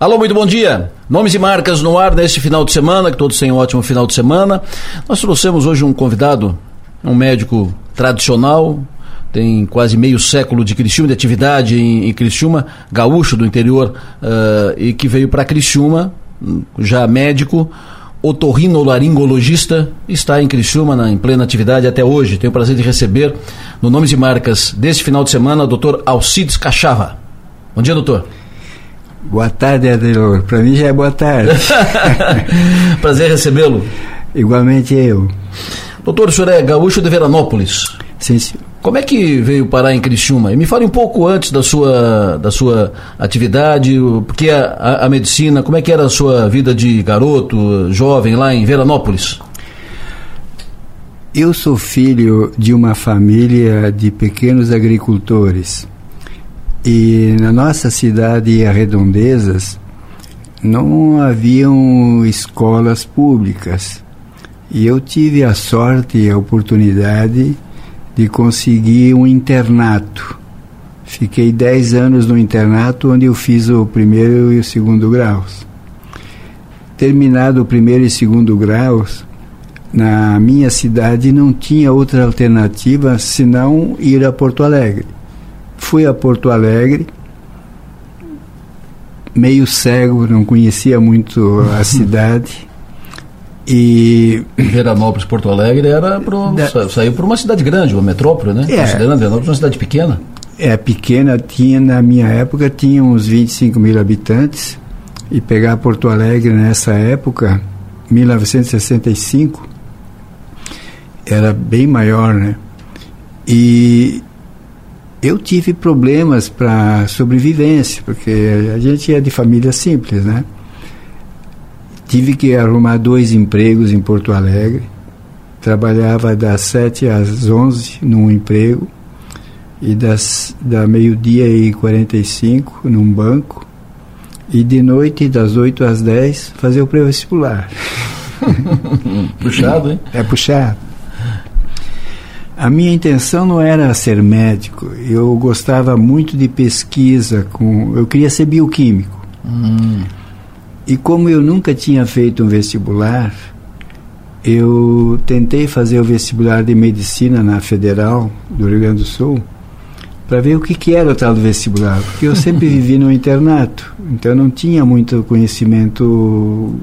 Alô, muito bom dia. Nomes e marcas no ar neste final de semana, que todos tenham um ótimo final de semana. Nós trouxemos hoje um convidado, um médico tradicional, tem quase meio século de Criciúma, de atividade em, em Criciúma, gaúcho do interior, uh, e que veio para Criciúma, já médico, otorrinolaringologista, está em Criciúma, na, em plena atividade até hoje. Tenho o prazer de receber, no Nomes e Marcas deste final de semana, o doutor Alcides Cachava. Bom dia, doutor. Boa tarde, Adelor. Para mim já é boa tarde. Prazer recebê-lo. Igualmente eu. Doutor, o senhor é gaúcho de Veranópolis. Sim, senhor. Como é que veio parar em Criciúma? E me fale um pouco antes da sua, da sua atividade, porque a, a, a medicina, como é que era a sua vida de garoto, jovem lá em Veranópolis? Eu sou filho de uma família de pequenos agricultores. E na nossa cidade redondezas não haviam escolas públicas. E eu tive a sorte e a oportunidade de conseguir um internato. Fiquei 10 anos no internato, onde eu fiz o primeiro e o segundo graus. Terminado o primeiro e segundo graus, na minha cidade não tinha outra alternativa senão ir a Porto Alegre fui a Porto Alegre, meio cego, não conhecia muito a cidade. E Veranópolis, Porto Alegre era pro, da, saiu para uma cidade grande, uma metrópole, né? É, Veranópolis é uma cidade pequena. É pequena, tinha na minha época tinha uns 25 mil habitantes e pegar Porto Alegre nessa época, 1965, era bem maior, né? E eu tive problemas para sobrevivência, porque a gente é de família simples, né? Tive que arrumar dois empregos em Porto Alegre. Trabalhava das 7 às 11 num emprego e das da meio-dia e 45 num banco e de noite das 8 às 10 fazer o pré-vestibular. puxado, hein? É puxado. A minha intenção não era ser médico. Eu gostava muito de pesquisa. Com, eu queria ser bioquímico. Hum. E como eu nunca tinha feito um vestibular, eu tentei fazer o vestibular de medicina na Federal do Rio Grande do Sul para ver o que, que era o tal do vestibular, porque eu sempre vivi no internato, então eu não tinha muito conhecimento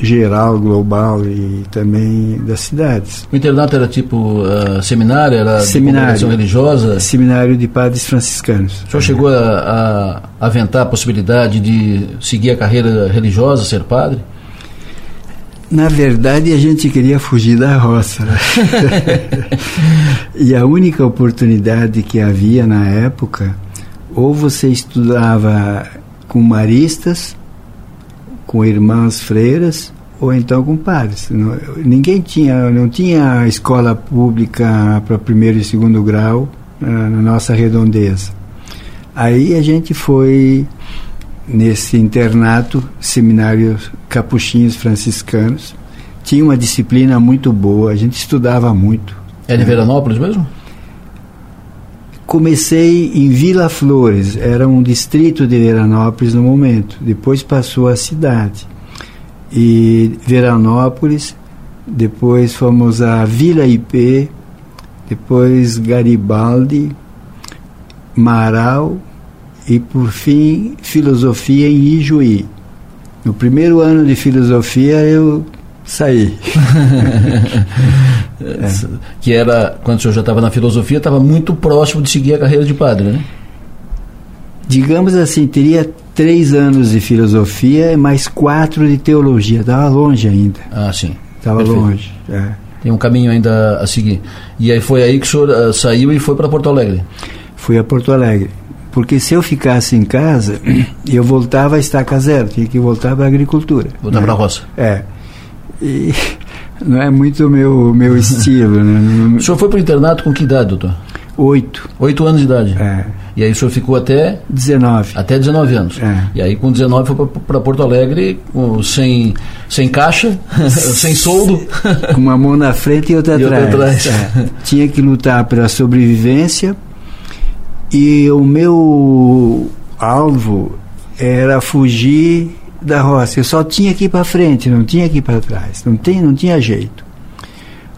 geral, global e também das cidades. O internato era tipo uh, seminário, era seminário, de religiosa? Seminário de padres franciscanos. O senhor chegou a, a aventar a possibilidade de seguir a carreira religiosa, ser padre? Na verdade, a gente queria fugir da roça. Né? e a única oportunidade que havia na época, ou você estudava com maristas, com irmãs freiras ou então com padres. ninguém tinha, não tinha escola pública para primeiro e segundo grau na nossa redondeza. Aí a gente foi nesse internato, seminário Capuchinhos Franciscanos. Tinha uma disciplina muito boa, a gente estudava muito. É de Veranópolis mesmo? Comecei em Vila Flores, era um distrito de Veranópolis no momento. Depois passou a cidade. E Veranópolis, depois fomos a Vila IP, depois Garibaldi, Marau e por fim filosofia em Ijuí. No primeiro ano de filosofia eu saí. é. Que era, quando o senhor já estava na filosofia, estava muito próximo de seguir a carreira de padre, né? Digamos assim, teria três anos de filosofia e mais quatro de teologia. Estava longe ainda. Ah, sim. Estava longe. É. Tem um caminho ainda a seguir. E aí foi aí que o senhor uh, saiu e foi para Porto Alegre? Fui a Porto Alegre. Porque se eu ficasse em casa, eu voltava a estaca zero, tinha que voltar para a agricultura. Voltar né? para a roça. É. E não é muito o meu, meu estilo. Né? O senhor foi para o internato com que idade, doutor? Oito. Oito anos de idade? É. E aí o senhor ficou até? 19. Até 19 anos. É. E aí com 19 foi para Porto Alegre, com, sem, sem caixa, sem soldo. Com uma mão na frente e outra e atrás. Outra atrás. É. Tinha que lutar pela sobrevivência e o meu alvo era fugir da roça. Eu só tinha que ir para frente, não tinha que ir para trás. Não, tem, não tinha jeito.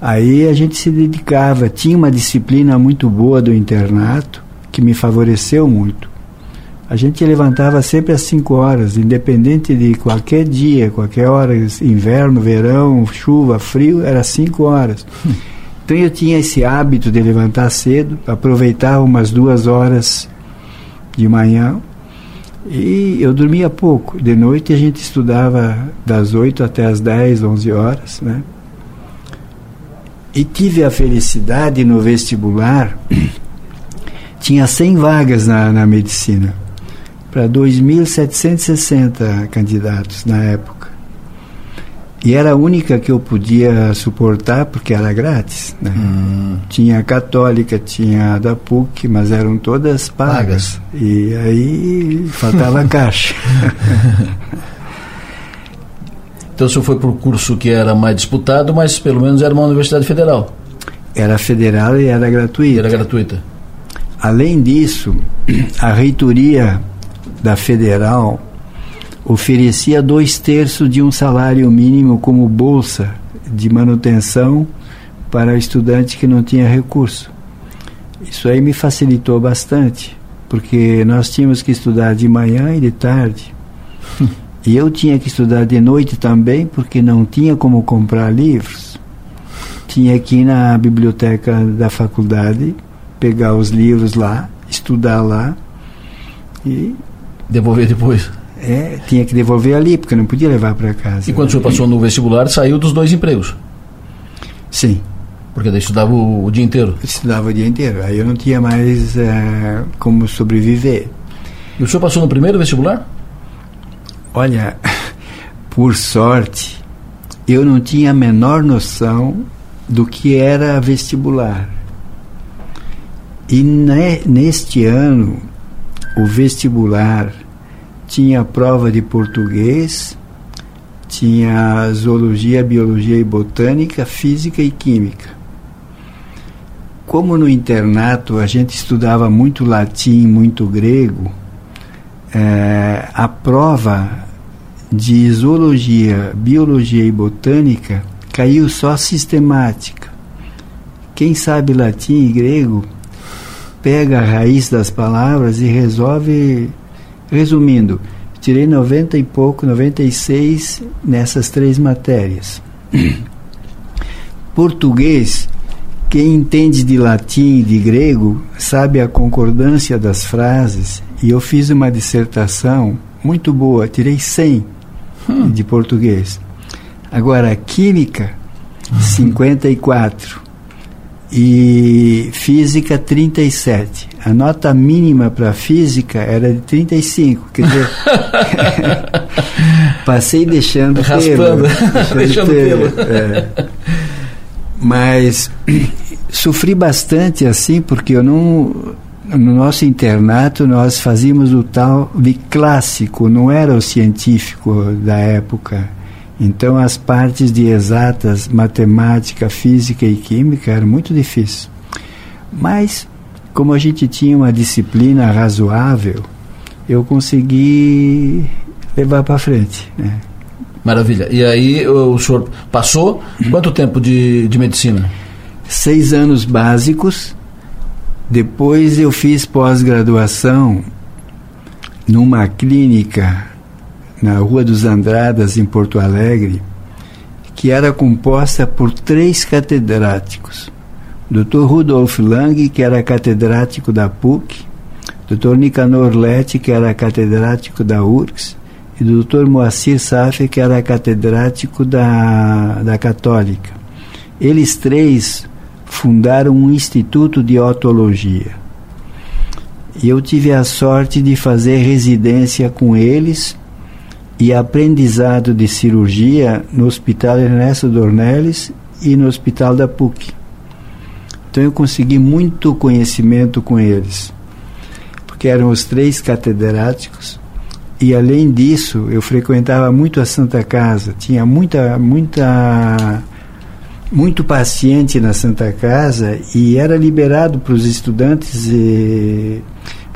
Aí a gente se dedicava, tinha uma disciplina muito boa do internato, que me favoreceu muito. A gente levantava sempre às 5 horas, independente de qualquer dia, qualquer hora, inverno, verão, chuva, frio, era 5 horas. Então eu tinha esse hábito de levantar cedo, aproveitava umas duas horas de manhã e eu dormia pouco. De noite a gente estudava das 8 até as 10, 11 horas, né? E tive a felicidade no vestibular, tinha 100 vagas na, na medicina, para 2.760 candidatos na época. E era a única que eu podia suportar porque era grátis. Né? Hum. Tinha a católica, tinha a da PUC, mas eram todas pagas. pagas. E aí faltava caixa. então o senhor foi para o curso que era mais disputado, mas pelo menos era uma universidade federal. Era federal e era gratuita. Era gratuita. Além disso, a reitoria da federal oferecia dois terços de um salário mínimo como bolsa de manutenção para estudante que não tinha recurso. Isso aí me facilitou bastante, porque nós tínhamos que estudar de manhã e de tarde. e eu tinha que estudar de noite também, porque não tinha como comprar livros. Tinha que ir na biblioteca da faculdade, pegar os livros lá, estudar lá e. Devolver depois. É, tinha que devolver ali, porque não podia levar para casa. E quando o senhor passou no vestibular, saiu dos dois empregos? Sim. Porque daí estudava o, o dia inteiro? Estudava o dia inteiro. Aí eu não tinha mais é, como sobreviver. E o senhor passou no primeiro vestibular? Olha, por sorte, eu não tinha a menor noção do que era vestibular. E ne, neste ano, o vestibular tinha prova de português, tinha zoologia, biologia e botânica, física e química. Como no internato a gente estudava muito latim, muito grego, é, a prova de zoologia, biologia e botânica caiu só sistemática. Quem sabe latim e grego pega a raiz das palavras e resolve Resumindo, tirei 90 e pouco, 96 nessas três matérias. Português, quem entende de latim e de grego sabe a concordância das frases, e eu fiz uma dissertação muito boa, tirei 100 hum. de português. Agora, química, 54 e física 37. A nota mínima para física era de 35, quer dizer, passei deixando Raspando, pelo, deixando, pelo. pelo. É. Mas sofri bastante assim, porque eu não no nosso internato nós fazíamos o tal de clássico, não era o científico da época então as partes de exatas, matemática, física e química eram muito difíceis. Mas como a gente tinha uma disciplina razoável, eu consegui levar para frente. Né? Maravilha. E aí o senhor passou quanto tempo de, de medicina? Seis anos básicos. Depois eu fiz pós-graduação numa clínica na Rua dos Andradas, em Porto Alegre, que era composta por três catedráticos. Dr. Rudolf Lang, que era catedrático da PUC, Dr. Nicanor Lete, que era catedrático da URGS, e Dr. Moacir Saffer, que era catedrático da, da Católica. Eles três fundaram um instituto de otologia. E eu tive a sorte de fazer residência com eles e aprendizado de cirurgia no Hospital Ernesto Dornelles e no Hospital da PUC. Então eu consegui muito conhecimento com eles, porque eram os três catedráticos e além disso eu frequentava muito a Santa Casa, tinha muita muita muito paciente na Santa Casa e era liberado para os estudantes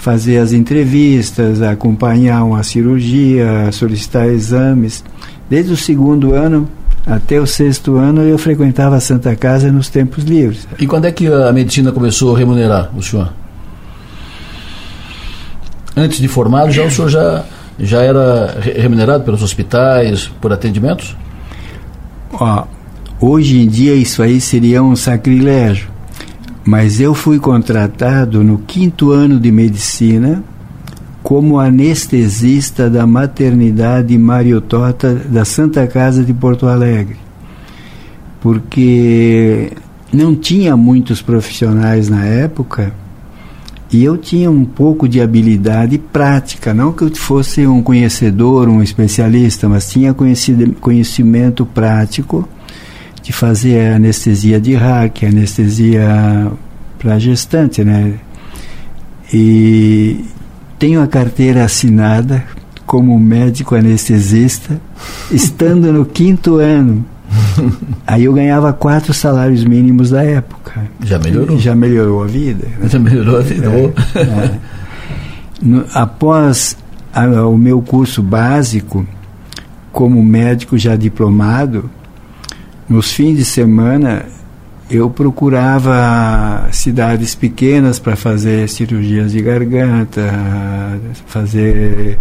fazer as entrevistas, acompanhar uma cirurgia, solicitar exames. Desde o segundo ano até o sexto ano eu frequentava a Santa Casa nos tempos livres. E quando é que a medicina começou a remunerar o senhor? Antes de formado, já o senhor já, já era remunerado pelos hospitais, por atendimentos? Ó, hoje em dia isso aí seria um sacrilégio. Mas eu fui contratado no quinto ano de medicina como anestesista da maternidade Mariotota da Santa Casa de Porto Alegre. Porque não tinha muitos profissionais na época e eu tinha um pouco de habilidade prática, não que eu fosse um conhecedor, um especialista, mas tinha conhecimento prático de fazer anestesia de hack, anestesia para gestante, né? E tenho a carteira assinada como médico anestesista, estando no quinto ano. Aí eu ganhava quatro salários mínimos da época. Já melhorou? Já melhorou a vida. Já melhorou a vida. É, é. No, após a, o meu curso básico, como médico já diplomado, nos fins de semana eu procurava cidades pequenas para fazer cirurgias de garganta, fazer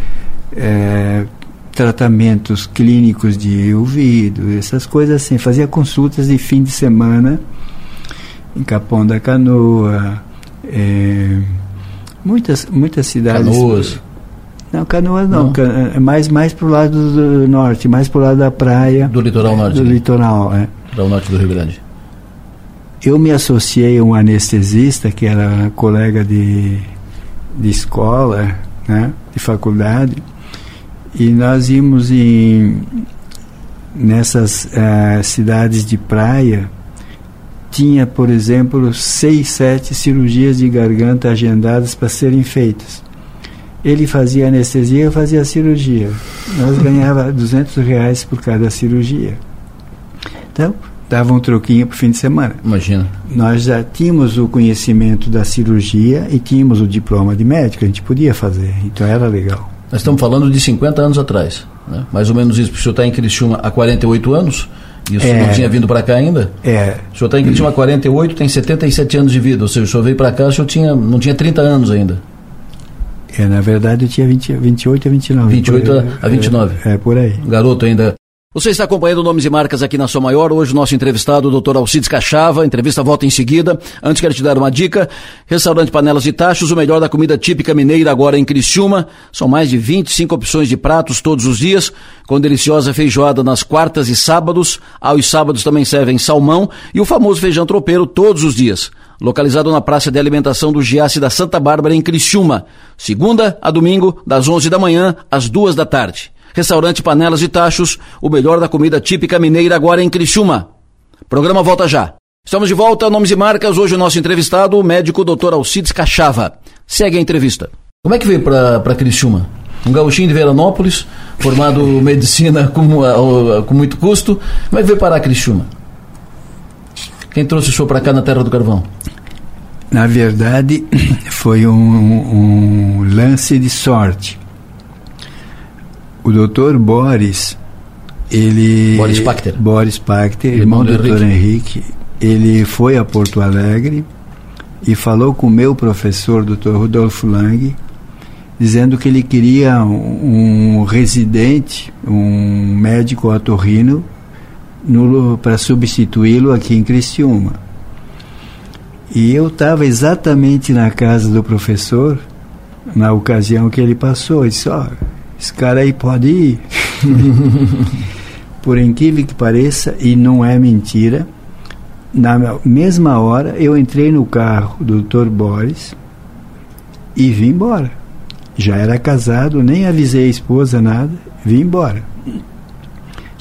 é, tratamentos clínicos de ouvido, essas coisas assim. Fazia consultas de fim de semana em Capão da Canoa, é, muitas, muitas cidades. Canoas. Não, Canoas não, não. É mais, mais para o lado do norte, mais para o lado da praia. Do litoral norte. Do litoral, é. Do norte do Rio Grande eu me associei a um anestesista que era colega de, de escola, né, de faculdade, e nós íamos em nessas uh, cidades de praia tinha, por exemplo, seis, sete cirurgias de garganta agendadas para serem feitas. Ele fazia anestesia, eu fazia cirurgia. Nós ganhava 200 reais por cada cirurgia. Então, dava um troquinho para o fim de semana. Imagina. Nós já tínhamos o conhecimento da cirurgia e tínhamos o diploma de médico, a gente podia fazer, então era legal. Nós estamos falando de 50 anos atrás, né? mais ou menos isso, porque o senhor está em Criciúma há 48 anos, e o senhor é, não tinha vindo para cá ainda? É. O senhor está em Criciúma há 48, tem 77 anos de vida, ou seja, o senhor veio para cá, o senhor tinha, não tinha 30 anos ainda. É, na verdade eu tinha 20, 28 a 29. 28 a, a 29. É, é, por aí. Garoto ainda você está acompanhando Nomes e Marcas aqui na Sua Maior. Hoje o nosso entrevistado, o Dr. Alcides Cachava. Entrevista volta em seguida. Antes quero te dar uma dica. Restaurante Panelas e Tachos, o melhor da comida típica mineira agora em Criciúma. São mais de 25 opções de pratos todos os dias, com deliciosa feijoada nas quartas e sábados. Aos sábados também servem salmão e o famoso feijão tropeiro todos os dias. Localizado na Praça de Alimentação do Giasse da Santa Bárbara, em Criciúma. Segunda a domingo, das 11 da manhã às 2 da tarde. Restaurante Panelas e Tachos, o melhor da comida típica mineira agora em Criciúma. Programa volta já. Estamos de volta, nomes e marcas. Hoje o nosso entrevistado, o médico Dr. Alcides Cachava. Segue a entrevista. Como é que veio para Criciúma? Um gauchinho de Veranópolis, formado medicina com, com muito custo. Como é que veio parar Criciúma? Quem trouxe o senhor para cá na Terra do Carvão? Na verdade, foi um, um lance de sorte o doutor Boris, ele. Boris Pachter. Boris Pachter, irmão, do doutor Henrique. Henrique, ele foi a Porto Alegre e falou com o meu professor, doutor Rodolfo Lang, dizendo que ele queria um, um residente, um médico atorrino, para substituí-lo aqui em Criciúma. E eu estava exatamente na casa do professor, na ocasião que ele passou, e disse, ó, oh, esse cara aí pode ir. Por incrível que pareça, e não é mentira, na mesma hora eu entrei no carro do Dr. Boris e vim embora. Já era casado, nem avisei a esposa nada, vim embora.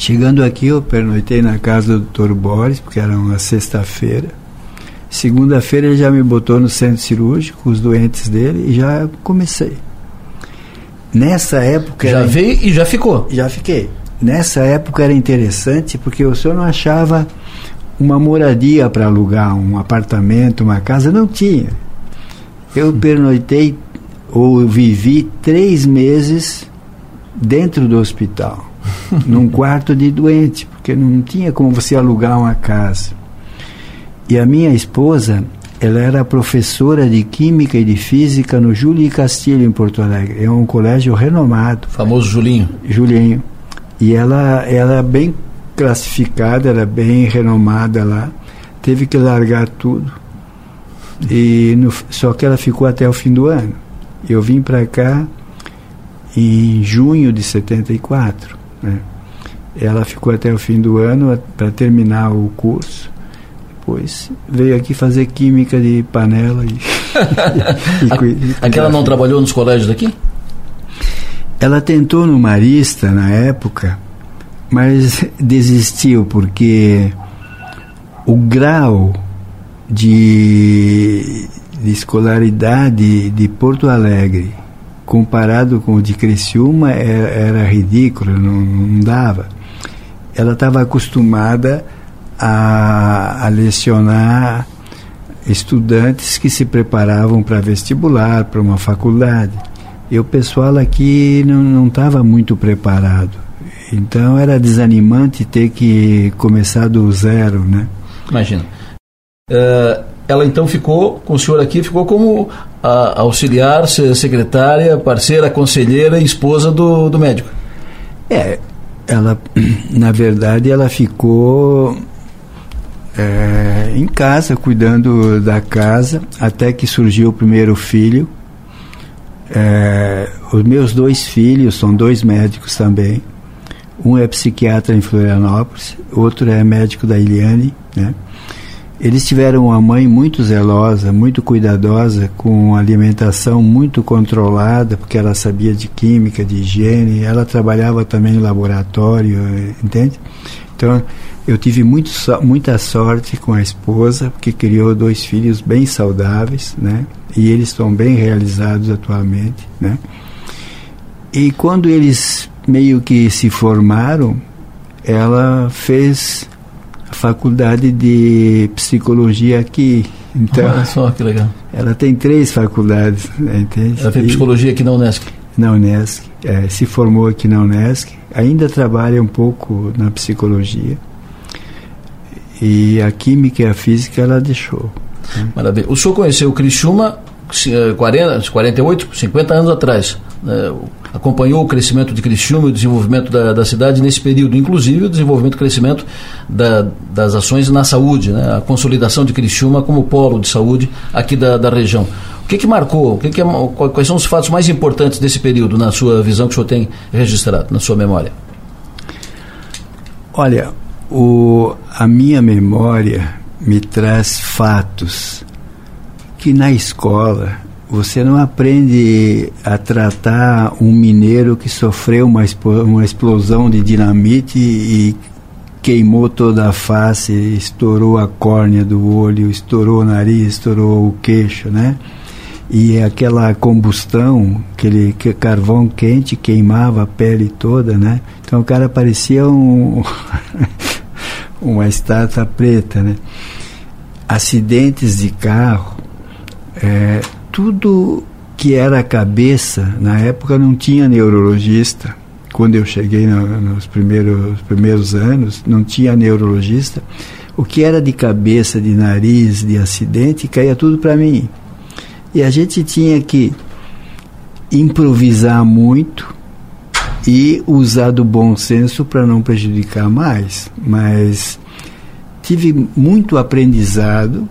Chegando aqui, eu pernoitei na casa do Dr. Boris, porque era uma sexta-feira. Segunda-feira ele já me botou no centro cirúrgico, os doentes dele, e já comecei. Nessa época. Já era, veio e já ficou? Já fiquei. Nessa época era interessante porque o senhor não achava uma moradia para alugar, um apartamento, uma casa, não tinha. Eu pernoitei ou vivi três meses dentro do hospital, num quarto de doente, porque não tinha como você alugar uma casa. E a minha esposa, ela era professora de Química e de Física no Júlio Castilho, em Porto Alegre. É um colégio renomado. Famoso Julinho. Julinho. E ela, ela é bem classificada, era bem renomada lá. Teve que largar tudo. E no, só que ela ficou até o fim do ano. Eu vim para cá em junho de 74. Né? Ela ficou até o fim do ano para terminar o curso. Depois veio aqui fazer química de panela. E, e, e Aquela não trabalhou nos colégios daqui? Ela tentou no Marista na época, mas desistiu porque o grau de, de escolaridade de Porto Alegre comparado com o de Criciúma era, era ridículo, não, não dava. Ela estava acostumada a, a lecionar estudantes que se preparavam para vestibular, para uma faculdade. E o pessoal aqui não estava muito preparado. Então era desanimante ter que começar do zero, né? Imagina. Uh, ela então ficou, com o senhor aqui, ficou como auxiliar, secretária, parceira, conselheira e esposa do, do médico. É, ela, na verdade, ela ficou é, em casa, cuidando da casa, até que surgiu o primeiro filho. É, os meus dois filhos são dois médicos também. Um é psiquiatra em Florianópolis, outro é médico da Iliane, né? Eles tiveram uma mãe muito zelosa, muito cuidadosa, com alimentação muito controlada, porque ela sabia de química, de higiene, ela trabalhava também em laboratório, entende? Então, eu tive muito, muita sorte com a esposa, porque criou dois filhos bem saudáveis, né? E eles estão bem realizados atualmente, né? E quando eles meio que se formaram, ela fez faculdade de psicologia aqui. Então, Olha só que legal. Ela tem três faculdades, né, entende? Ela fez psicologia aqui na Unesc. Na Unesc, é, se formou aqui na Unesc, ainda trabalha um pouco na psicologia. E a química e a física ela deixou. Né? Maravilha. O senhor conheceu o Criciúma 40, 48, 50 anos atrás. Né? Acompanhou o crescimento de Criciúma e o desenvolvimento da, da cidade nesse período, inclusive o desenvolvimento e crescimento da, das ações na saúde, né? a consolidação de Criciúma como polo de saúde aqui da, da região. O que, que marcou? O que, que é, quais são os fatos mais importantes desse período, na sua visão, que o senhor tem registrado, na sua memória? Olha, o, a minha memória me traz fatos que na escola você não aprende a tratar um mineiro que sofreu uma, uma explosão de dinamite e queimou toda a face, estourou a córnea do olho, estourou o nariz, estourou o queixo, né? E aquela combustão, aquele carvão quente queimava a pele toda, né? Então o cara parecia um uma estátua preta, né? Acidentes de carro, é, tudo que era cabeça, na época não tinha neurologista. Quando eu cheguei no, nos primeiros, primeiros anos, não tinha neurologista. O que era de cabeça, de nariz, de acidente, caía tudo para mim. E a gente tinha que improvisar muito e usar do bom senso para não prejudicar mais. Mas tive muito aprendizado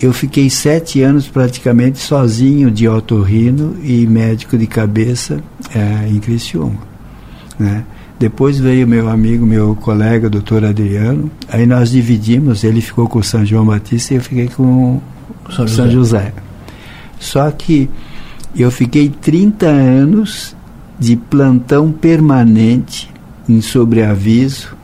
eu fiquei sete anos praticamente sozinho de otorrino e médico de cabeça é, em Criciúma. Né? Depois veio meu amigo, meu colega, doutor Adriano, aí nós dividimos, ele ficou com o São João Batista e eu fiquei com São, São José. Só que eu fiquei 30 anos de plantão permanente em sobreaviso,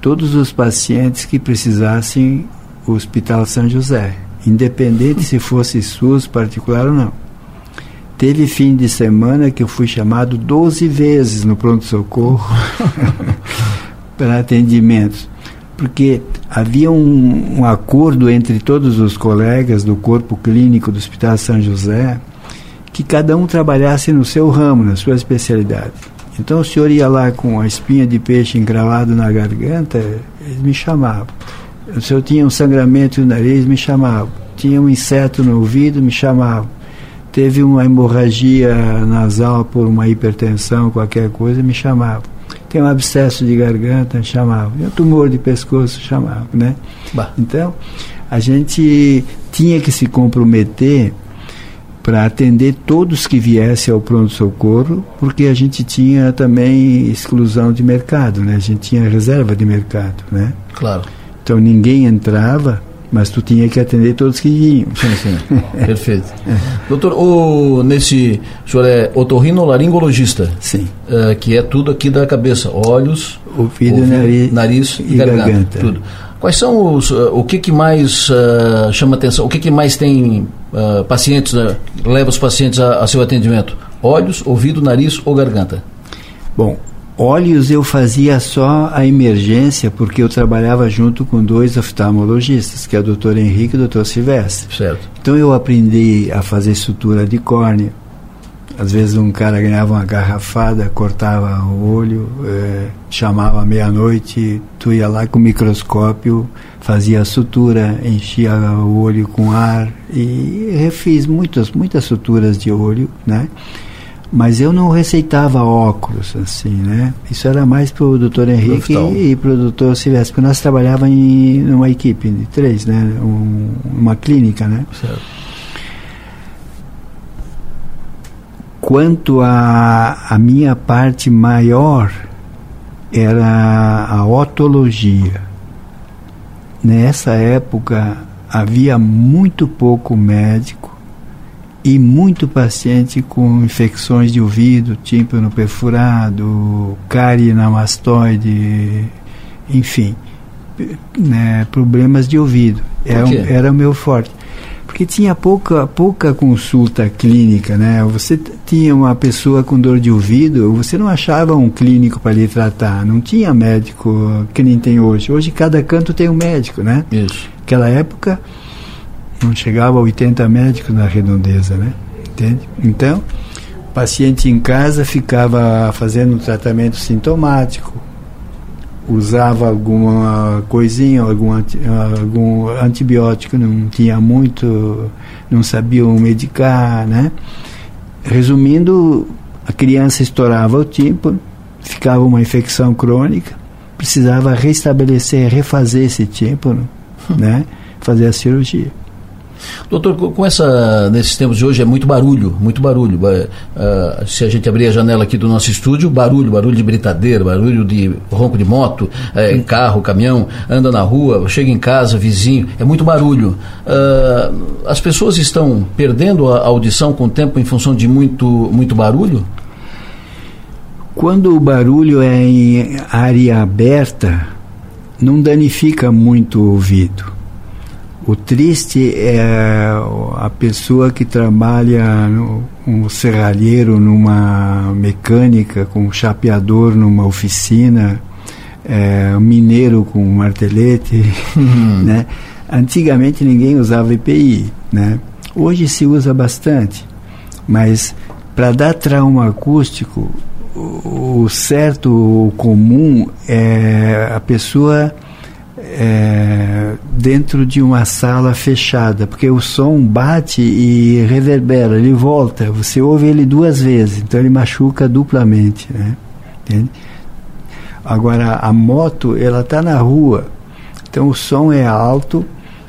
todos os pacientes que precisassem o Hospital São José independente se fosse SUS particular ou não. Teve fim de semana que eu fui chamado 12 vezes no pronto-socorro para atendimentos, porque havia um, um, acordo entre todos os colegas do corpo clínico do Hospital São José que cada um trabalhasse no seu ramo, na sua especialidade. Então o senhor ia lá com a espinha de peixe encravado na garganta, eles me chamavam. O senhor tinha um sangramento no nariz, me chamavam. Tinha um inseto no ouvido, me chamavam. Teve uma hemorragia nasal por uma hipertensão, qualquer coisa, me chamavam. Tem um abscesso de garganta, me chamavam. um tumor de pescoço, chamavam, né? Bah. Então, a gente tinha que se comprometer para atender todos que viessem ao pronto-socorro, porque a gente tinha também exclusão de mercado, né? A gente tinha reserva de mercado, né? Claro. Então ninguém entrava, mas tu tinha que atender todos que iam. Sim, sim. Perfeito. É. Doutor, o, nesse, o senhor é otorrinolaringologista? Sim. Uh, que é tudo aqui da cabeça, olhos, ouvido, ouvido nariz, nariz e, garganta, garganta. Tudo. Quais são os, uh, o que, que mais uh, chama atenção, o que, que mais tem uh, pacientes, leva os pacientes a, a, seu atendimento? Olhos, ouvido, nariz ou garganta? Bom, olhos eu fazia só a emergência porque eu trabalhava junto com dois oftalmologistas, que é o doutor Henrique e o doutor Silvestre. Certo. Então eu aprendi a fazer sutura de córnea, às vezes um cara ganhava uma garrafada, cortava o olho, é, chamava meia-noite, tu ia lá com o microscópio, fazia a sutura, enchia o olho com ar e refiz muitas, muitas suturas de olho, né? Mas eu não receitava óculos, assim, né? Isso era mais para o doutor Henrique e para o doutor Silvestre, porque nós trabalhávamos em uma equipe de três, né? Um, uma clínica, né? Certo. Quanto a, a minha parte maior era a otologia. Nessa época havia muito pouco médico e muito paciente com infecções de ouvido, tímpano perfurado, cárie na mastoide, enfim, né, problemas de ouvido. Era, era o meu forte porque tinha pouca, pouca consulta clínica, né? Você tinha uma pessoa com dor de ouvido, você não achava um clínico para lhe tratar, não tinha médico que nem tem hoje. Hoje cada canto tem um médico, né? Isso. Naquela época não chegava a 80 médicos na redondeza, né? Entende? Então, o paciente em casa ficava fazendo um tratamento sintomático, usava alguma coisinha, algum, algum antibiótico, não tinha muito, não sabiam medicar, né? Resumindo, a criança estourava o tímpano, ficava uma infecção crônica, precisava restabelecer, refazer esse tímpano, né? Fazer a cirurgia. Doutor, com essa, nesses tempos de hoje é muito barulho, muito barulho. Uh, se a gente abrir a janela aqui do nosso estúdio, barulho, barulho de britadeira, barulho de ronco de moto, é, carro, caminhão, anda na rua, chega em casa, vizinho, é muito barulho. Uh, as pessoas estão perdendo a audição com o tempo em função de muito, muito barulho? Quando o barulho é em área aberta, não danifica muito o ouvido o triste é a pessoa que trabalha no, um serralheiro numa mecânica, com um chapeador numa oficina, é, um mineiro com um martelete, uhum. né? Antigamente ninguém usava EPI, né? Hoje se usa bastante, mas para dar trauma acústico, o, o certo, o comum é a pessoa é, dentro de uma sala fechada, porque o som bate e reverbera, ele volta, você ouve ele duas vezes, então ele machuca duplamente, né? Entende? Agora a moto, ela está na rua, então o som é alto,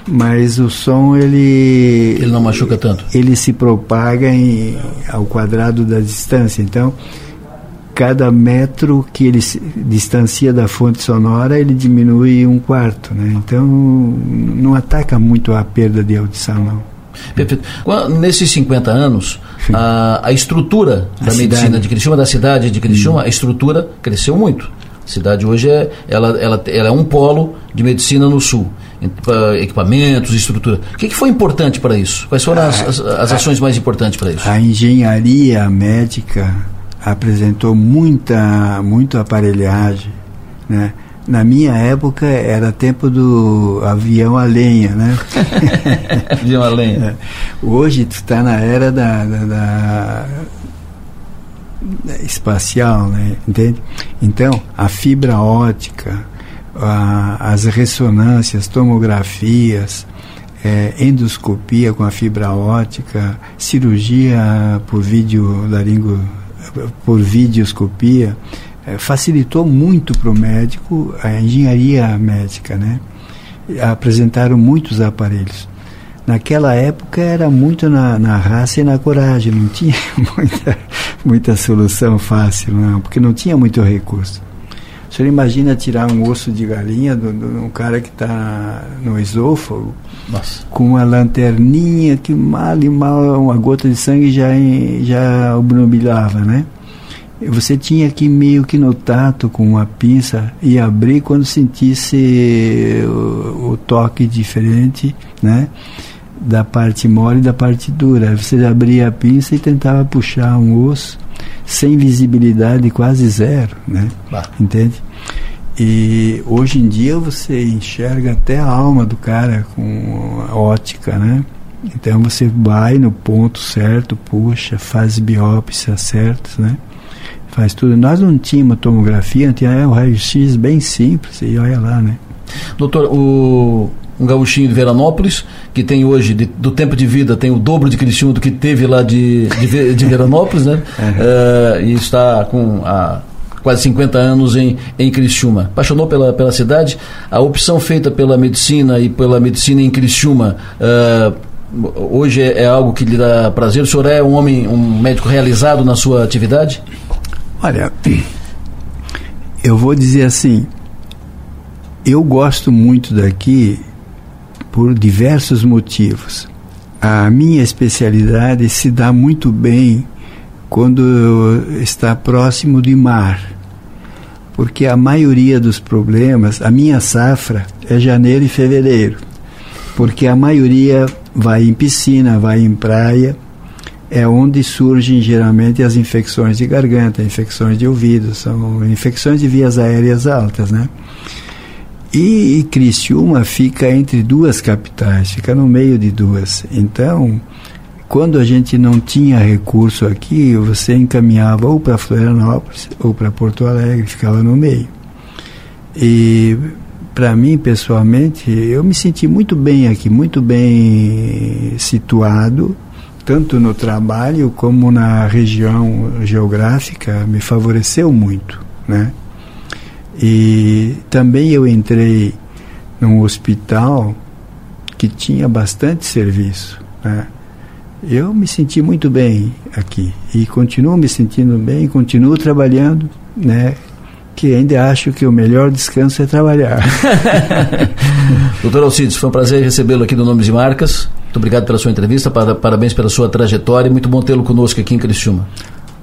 mas o som ele ele não machuca tanto. Ele se propaga em, ao quadrado da distância, então cada metro que ele se distancia da fonte sonora, ele diminui um quarto. Né? Então, não ataca muito a perda de audição, não. Perfeito. Nesses 50 anos, a, a estrutura a da cidade. medicina de Criciúma, da cidade de Criciúma, hum. a estrutura cresceu muito. A cidade hoje é, ela, ela, ela é um polo de medicina no sul. Equipamentos, estrutura. O que, que foi importante para isso? Quais foram as, as, as ações mais importantes para isso? A engenharia médica apresentou muita, muita aparelhagem, né? Na minha época era tempo do avião a lenha, né? avião a lenha. É. Hoje tu está na era da, da, da, espacial, né? Entende? Então, a fibra ótica, a, as ressonâncias, tomografias, é, endoscopia com a fibra ótica, cirurgia por vídeo laringo, por videoscopia, é, facilitou muito para o médico a engenharia médica, né? Apresentaram muitos aparelhos. Naquela época era muito na, na raça e na coragem, não tinha muita, muita solução fácil, não, porque não tinha muito recurso. O senhor imagina tirar um osso de galinha de um cara que está no esôfago, Nossa. com uma lanterninha que mal e mal uma gota de sangue já, já obnubilava, né? Você tinha que meio que no tato com uma pinça e abrir quando sentisse o, o toque diferente, né? Da parte mole e da parte dura. Você abria a pinça e tentava puxar um osso sem visibilidade quase zero, né? Bah. Entende? E hoje em dia você enxerga até a alma do cara com ótica, né? Então você vai no ponto certo, puxa, faz biópsia certas, né? Faz tudo. Nós não tínhamos tomografia, tinha o raio-x bem simples, e olha lá, né? Doutor, o, um gauchinho de Veranópolis, que tem hoje, de, do tempo de vida, tem o dobro de Criciúma do que teve lá de, de, de Veranópolis, né? uh, e está com a quase 50 anos em, em Criciúma. Apaixonou pela, pela cidade. A opção feita pela medicina e pela medicina em Criciúma uh, hoje é, é, algo que lhe dá prazer? O senhor é um homem, um médico realizado na sua atividade? Olha, eu vou dizer assim, eu gosto muito daqui por diversos motivos. A minha especialidade se dá muito bem quando está próximo de mar, porque a maioria dos problemas, a minha safra é janeiro e fevereiro, porque a maioria vai em piscina, vai em praia, é onde surgem geralmente as infecções de garganta, infecções de ouvido, são infecções de vias aéreas altas, né? E, e Criciúma fica entre duas capitais, fica no meio de duas. Então, quando a gente não tinha recurso aqui, você encaminhava ou para Florianópolis ou para Porto Alegre, ficava no meio. E para mim, pessoalmente, eu me senti muito bem aqui, muito bem situado, tanto no trabalho como na região geográfica, me favoreceu muito, né? E também eu entrei num hospital que tinha bastante serviço, né? Eu me senti muito bem aqui e continuo me sentindo bem, continuo trabalhando, né? Que ainda acho que o melhor descanso é trabalhar. Doutor Alcides, foi um prazer recebê-lo aqui no Nomes e Marcas. Muito obrigado pela sua entrevista, parabéns pela sua trajetória e muito bom tê-lo conosco aqui em Criciúma.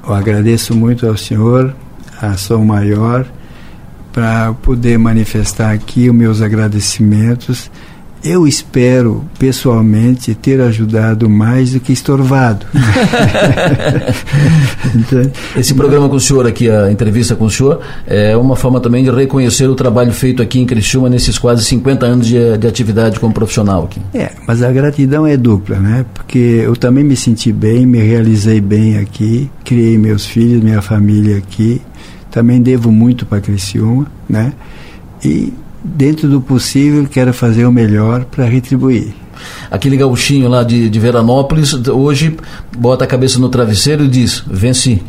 Eu agradeço muito ao senhor, a São Maior, para poder manifestar aqui os meus agradecimentos eu espero, pessoalmente, ter ajudado mais do que estorvado. então, Esse programa com o senhor aqui, a entrevista com o senhor, é uma forma também de reconhecer o trabalho feito aqui em Criciúma nesses quase 50 anos de, de atividade como profissional aqui. É, mas a gratidão é dupla, né? Porque eu também me senti bem, me realizei bem aqui, criei meus filhos, minha família aqui, também devo muito para Criciúma, né? E dentro do possível, quero fazer o melhor para retribuir. Aquele gauchinho lá de, de Veranópolis, hoje bota a cabeça no travesseiro e diz: venci.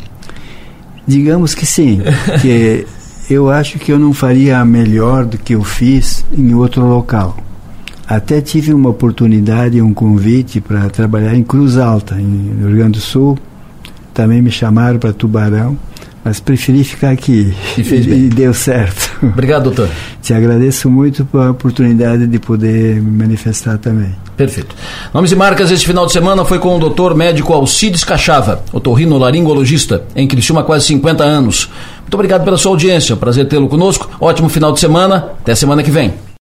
Digamos que sim, que eu acho que eu não faria melhor do que eu fiz em outro local. Até tive uma oportunidade, um convite para trabalhar em Cruz Alta, em Rio Grande do Sul. Também me chamaram para Tubarão mas preferi ficar aqui. E, fez bem. e deu certo. Obrigado, doutor. Te agradeço muito pela oportunidade de poder me manifestar também. Perfeito. Nomes e marcas este final de semana foi com o doutor médico Alcides Cachava, otorrinolaringologista, em Criciúma há quase 50 anos. Muito obrigado pela sua audiência, prazer tê-lo conosco. Ótimo final de semana, até semana que vem.